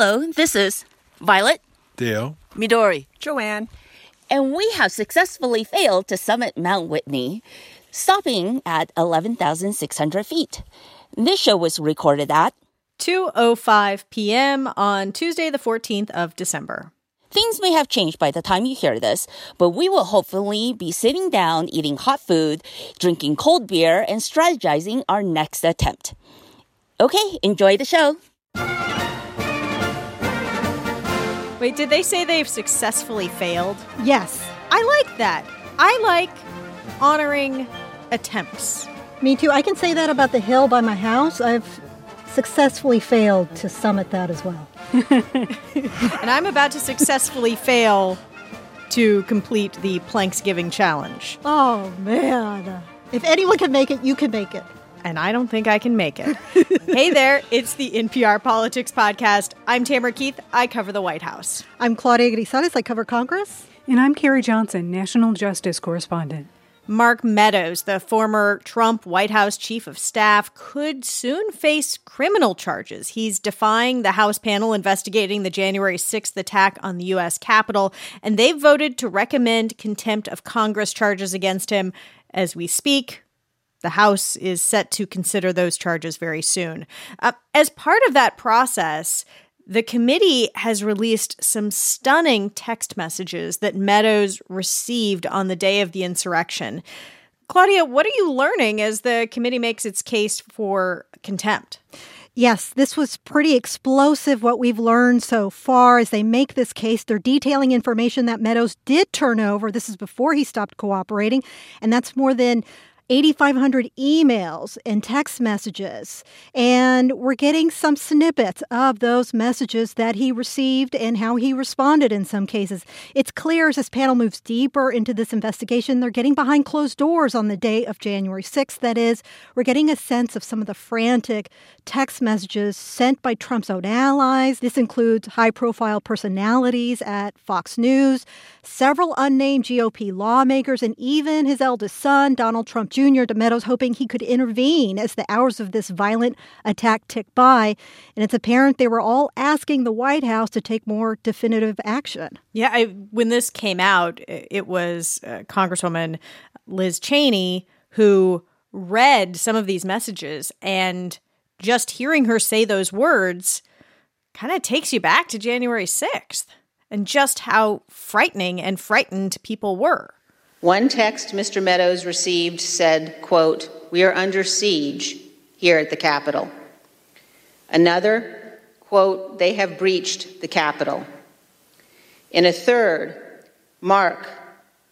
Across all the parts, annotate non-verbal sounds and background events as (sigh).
Hello, this is Violet, Dale, Midori, Joanne. and we have successfully failed to summit Mount Whitney, stopping at 11,600 feet. This show was recorded at 2:05 p.m. on Tuesday the 14th of December. Things may have changed by the time you hear this, but we will hopefully be sitting down, eating hot food, drinking cold beer, and strategizing our next attempt. Okay, enjoy the show. Wait, did they say they've successfully failed? Yes, I like that. I like honoring attempts. me too. I can say that about the hill by my house. I've successfully failed to summit that as well. (laughs) And I'm about to successfully fail to complete the Planksgiving challenge. Oh man. If anyone can make it, you can make it. And I don't think I can make it. (laughs) hey there, it's the NPR Politics Podcast. I'm Tamara Keith. I cover the White House. I'm Claudia Grisales. I cover Congress. And I'm Carrie Johnson, National Justice Correspondent. Mark Meadows, the former Trump White House chief of staff, could soon face criminal charges. He's defying the House panel investigating the January 6th attack on the U.S. Capitol, and they've voted to recommend contempt of Congress charges against him as we speak. The House is set to consider those charges very soon. Uh, as part of that process, the committee has released some stunning text messages that Meadows received on the day of the insurrection. Claudia, what are you learning as the committee makes its case for contempt? Yes, this was pretty explosive what we've learned so far as they make this case. They're detailing information that Meadows did turn over. This is before he stopped cooperating, and that's more than 8,500 emails and text messages. And we're getting some snippets of those messages that he received and how he responded in some cases. It's clear as this panel moves deeper into this investigation, they're getting behind closed doors on the day of January 6th. That is, we're getting a sense of some of the frantic text messages sent by Trump's own allies. This includes high profile personalities at Fox News, several unnamed GOP lawmakers, and even his eldest son, Donald Trump Jr., to Meadows, hoping he could intervene as the hours of this violent attack tick by. And it's apparent they were all asking the White House to take more definitive action. Yeah, I, when this came out, it was uh, Congresswoman Liz Cheney who read some of these messages, and just hearing her say those words kind of takes you back to January 6th and just how frightening and frightened people were. One text Mr. Meadows received said, quote, "We are under siege here at the Capitol." Another, quote, "They have breached the Capitol." In a third, Mark,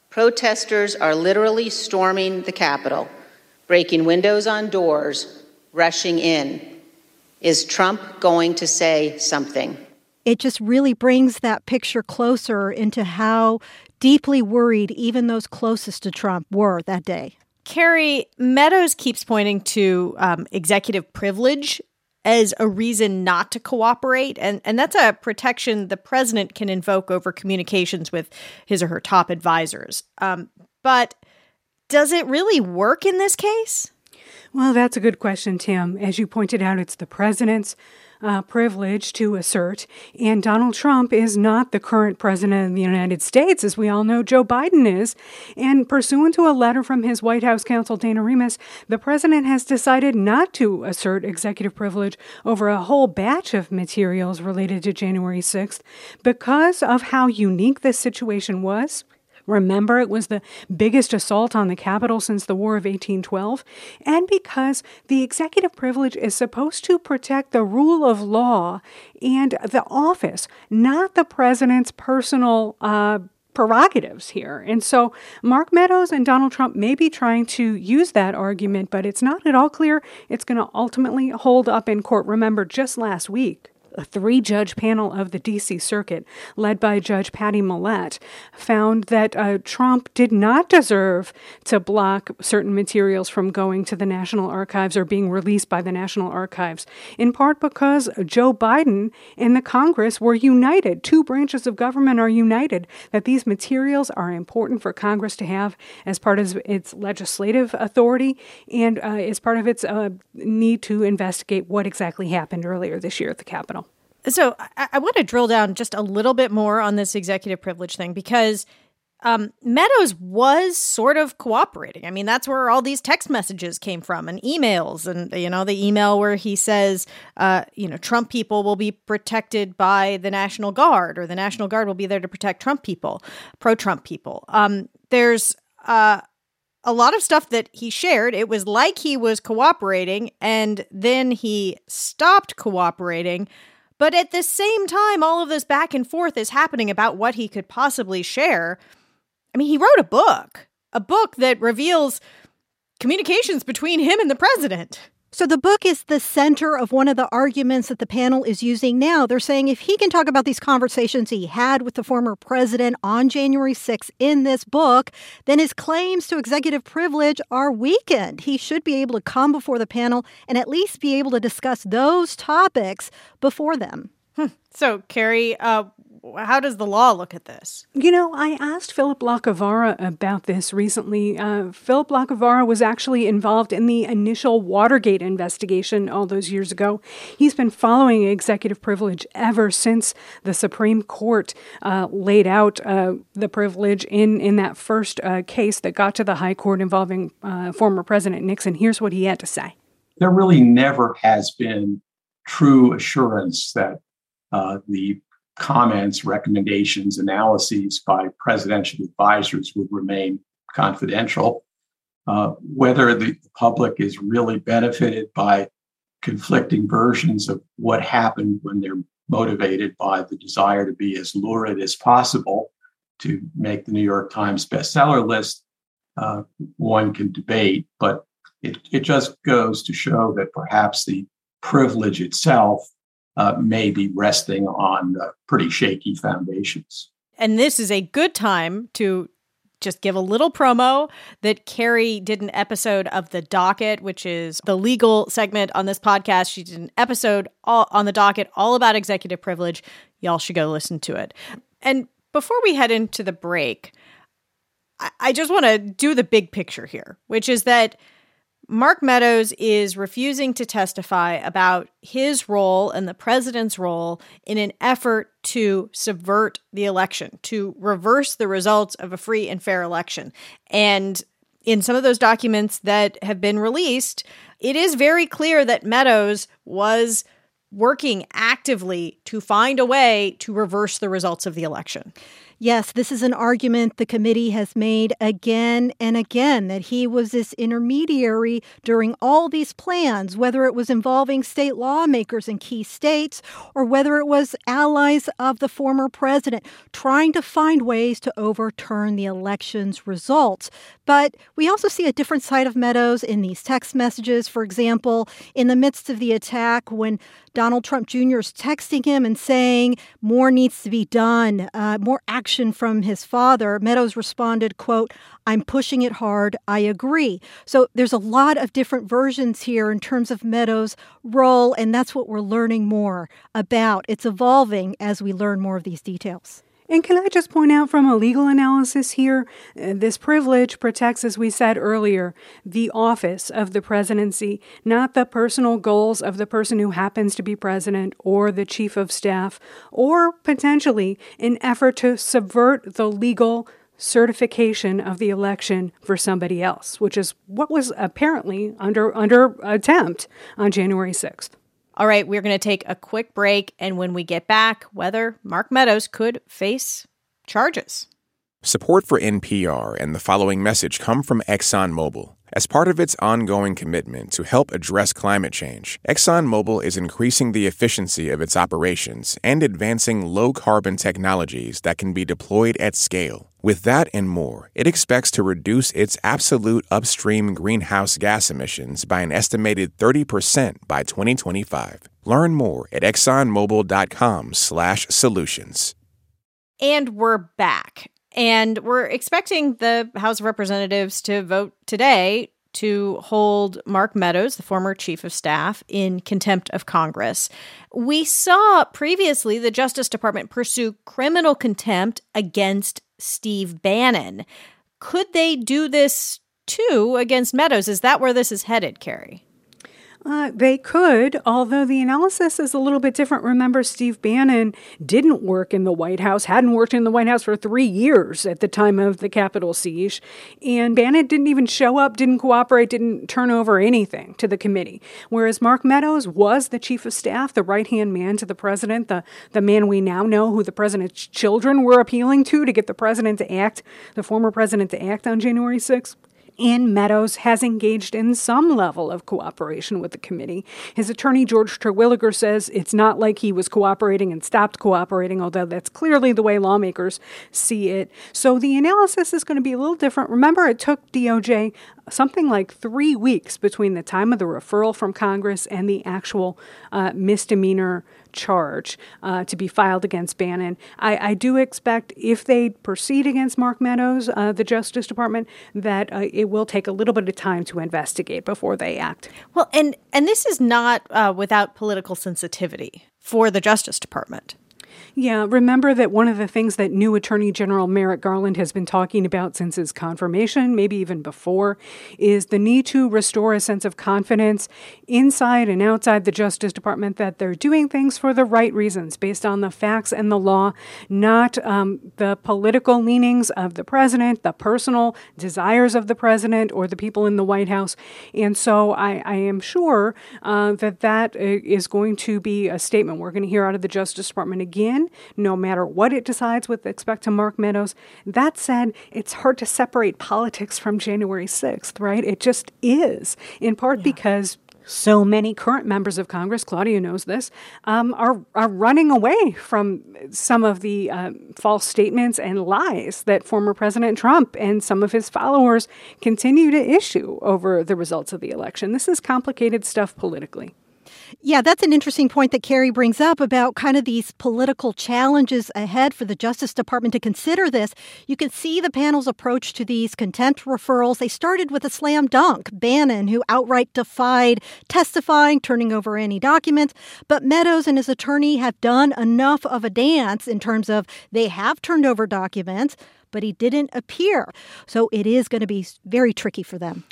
protesters are literally storming the Capitol, breaking windows on doors, rushing in. Is Trump going to say something? It just really brings that picture closer into how deeply worried even those closest to Trump were that day. Carrie, Meadows keeps pointing to um, executive privilege as a reason not to cooperate. And, and that's a protection the president can invoke over communications with his or her top advisors. Um, but does it really work in this case? Well, that's a good question, Tim. As you pointed out, it's the president's uh, privilege to assert, and Donald Trump is not the current president of the United States, as we all know Joe Biden is. And pursuant to a letter from his White House counsel, Dana Remus, the president has decided not to assert executive privilege over a whole batch of materials related to January 6th because of how unique this situation was. Remember, it was the biggest assault on the Capitol since the War of 1812, and because the executive privilege is supposed to protect the rule of law and the office, not the president's personal uh, prerogatives here. And so Mark Meadows and Donald Trump may be trying to use that argument, but it's not at all clear it's going to ultimately hold up in court. Remember, just last week, a three judge panel of the D.C. Circuit, led by Judge Patty Millett, found that uh, Trump did not deserve to block certain materials from going to the National Archives or being released by the National Archives, in part because Joe Biden and the Congress were united. Two branches of government are united that these materials are important for Congress to have as part of its legislative authority and uh, as part of its uh, need to investigate what exactly happened earlier this year at the Capitol. So I, I want to drill down just a little bit more on this executive privilege thing because um, Meadows was sort of cooperating. I mean, that's where all these text messages came from and emails. And, you know, the email where he says, uh, you know, Trump people will be protected by the National Guard or the National Guard will be there to protect Trump people, pro Trump people. Um, there's uh, a lot of stuff that he shared. It was like he was cooperating and then he stopped cooperating. But at the same time, all of this back and forth is happening about what he could possibly share. I mean, he wrote a book, a book that reveals communications between him and the president. So the book is the center of one of the arguments that the panel is using now. They're saying if he can talk about these conversations he had with the former president on January 6th in this book, then his claims to executive privilege are weakened. He should be able to come before the panel and at least be able to discuss those topics before them. Hmm. So, Carrie, uh, how does the law look at this? You know, I asked Philip Lacovara about this recently. Uh, Philip Lacovara was actually involved in the initial Watergate investigation all those years ago. He's been following executive privilege ever since the Supreme Court uh, laid out uh, the privilege in, in that first uh, case that got to the High Court involving uh, former President Nixon. Here's what he had to say. There really never has been true assurance that uh, the comments, recommendations, analyses by presidential advisors would remain confidential. Uh, whether the public is really benefited by conflicting versions of what happened when they're motivated by the desire to be as lurid as possible to make the New York Times bestseller list, uh, one can debate. But it, it just goes to show that perhaps the privilege itself uh, may be resting on uh, pretty shaky foundations. And this is a good time to just give a little promo that Carrie did an episode of The Docket, which is the legal segment on this podcast. She did an episode all, on The Docket all about executive privilege. Y'all should go listen to it. And before we head into the break, I, I just want to do the big picture here, which is that Mark Meadows is refusing to testify about his role and the president's role in an effort to subvert the election, to reverse the results of a free and fair election. And in some of those documents that have been released, it is very clear that Meadows was working actively to find a way to reverse the results of the election. Yes, this is an argument the committee has made again and again that he was this intermediary during all these plans, whether it was involving state lawmakers in key states or whether it was allies of the former president trying to find ways to overturn the election's results. But we also see a different side of Meadows in these text messages. For example, in the midst of the attack, when Donald Trump Jr. is texting him and saying more needs to be done, uh, more action from his father, Meadows responded, quote, I'm pushing it hard. I agree. So there's a lot of different versions here in terms of Meadows' role, and that's what we're learning more about. It's evolving as we learn more of these details. And can I just point out from a legal analysis here, uh, this privilege protects, as we said earlier, the office of the presidency, not the personal goals of the person who happens to be president or the chief of staff, or potentially an effort to subvert the legal certification of the election for somebody else, which is what was apparently under under attempt on January 6th. All right, we're going to take a quick break. And when we get back, whether Mark Meadows could face charges. Support for NPR and the following message come from ExxonMobil. As part of its ongoing commitment to help address climate change, ExxonMobil is increasing the efficiency of its operations and advancing low carbon technologies that can be deployed at scale. With that and more, it expects to reduce its absolute upstream greenhouse gas emissions by an estimated 30% by 2025. Learn more at exxonmobil.com/solutions. And we're back. And we're expecting the House of Representatives to vote today to hold Mark Meadows, the former chief of staff, in contempt of Congress. We saw previously the Justice Department pursue criminal contempt against Steve Bannon. Could they do this too against Meadows? Is that where this is headed, Carrie? Uh, they could, although the analysis is a little bit different. Remember, Steve Bannon didn't work in the White House, hadn't worked in the White House for three years at the time of the Capitol siege. And Bannon didn't even show up, didn't cooperate, didn't turn over anything to the committee. Whereas Mark Meadows was the chief of staff, the right hand man to the president, the, the man we now know who the president's children were appealing to to get the president to act, the former president to act on January 6th. Ann Meadows has engaged in some level of cooperation with the committee. His attorney, George Terwilliger, says it's not like he was cooperating and stopped cooperating, although that's clearly the way lawmakers see it. So the analysis is going to be a little different. Remember, it took DOJ something like three weeks between the time of the referral from Congress and the actual uh, misdemeanor charge uh, to be filed against Bannon. I, I, do expect if they proceed against Mark Meadows, uh, the Justice Department, that uh, it will take a little bit of time to investigate before they act. Well, and and this is not uh, without political sensitivity for the Justice Department. Yeah, remember that one of the things that new Attorney General Merrick Garland has been talking about since his confirmation, maybe even before, is the need to restore a sense of confidence inside and outside the Justice Department that they're doing things for the right reasons, based on the facts and the law, not um, the political leanings of the president, the personal desires of the president, or the people in the White House. And so I, I am sure uh, that that uh, going to be a statement we're going to hear out of the Justice Department again no matter what it decides with respect to Mark Meadows. That said, it's hard to separate politics from January 6th, right? It just is, in part yeah. because so many current members of Congress, Claudia knows this, um, are, are running away from some of the uh, false statements and lies that former President Trump and some of his followers continue to issue over the results of the election. This is complicated stuff politically. Yeah, that's an interesting point that Carrie brings up about kind of these political challenges ahead for the Justice Department to consider this. You can see the panel's approach to these contempt referrals. They started with a slam dunk Bannon, who outright defied testifying, turning over any documents. But Meadows and his attorney have done enough of a dance in terms of they have turned over documents, but he didn't appear. So it is going to be very tricky for them.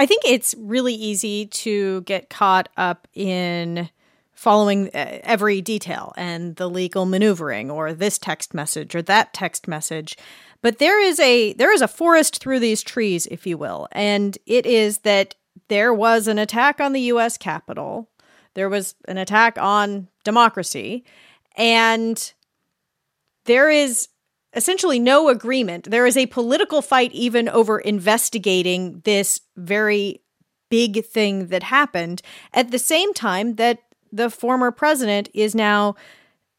I think it's really easy to get caught up in following uh, every detail and the legal maneuvering or this text message or that text message. But there is a there is a forest through these trees if you will. And it is that there was an attack on the US Capitol. There was an attack on democracy. And there is essentially no agreement. There is a political fight even over investigating this very big thing that happened at the same time that the former president is now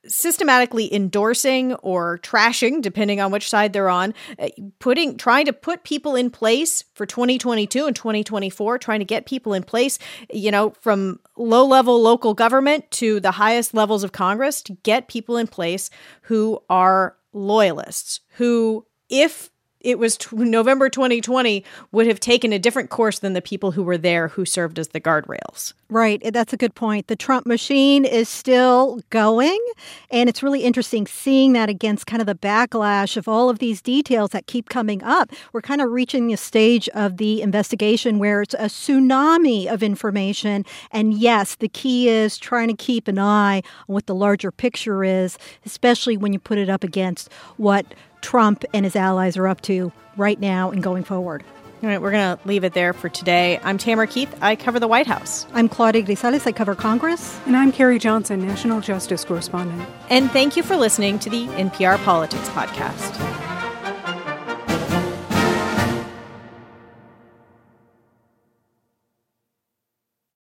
systematically endorsing or trashing depending on which side they're on uh, putting trying to put people in place for 2022 and 2024 trying to get people in place you know from low level local government to the highest levels of congress to get people in place who are loyalists who, if it was t- November 2020 would have taken a different course than the people who were there who served as the guardrails. Right. Eh, that's a good point. The Trump machine is still going. And it's really interesting seeing that against kind of the backlash of all of these details that keep coming up. We're kind of reaching a stage of the investigation where it's a tsunami of information. And yes, the key is trying to keep an eye on what the larger picture is, especially when you put it up against what Trump and his allies are up to right now and going forward. All right, we're going to leave it there for today. I'm Tamara Keith. I cover the White House. I'm Claudia Grisales. I cover Congress. And I'm Carrie Johnson, National Justice Correspondent. And thank you for listening to the NPR Politics Podcast.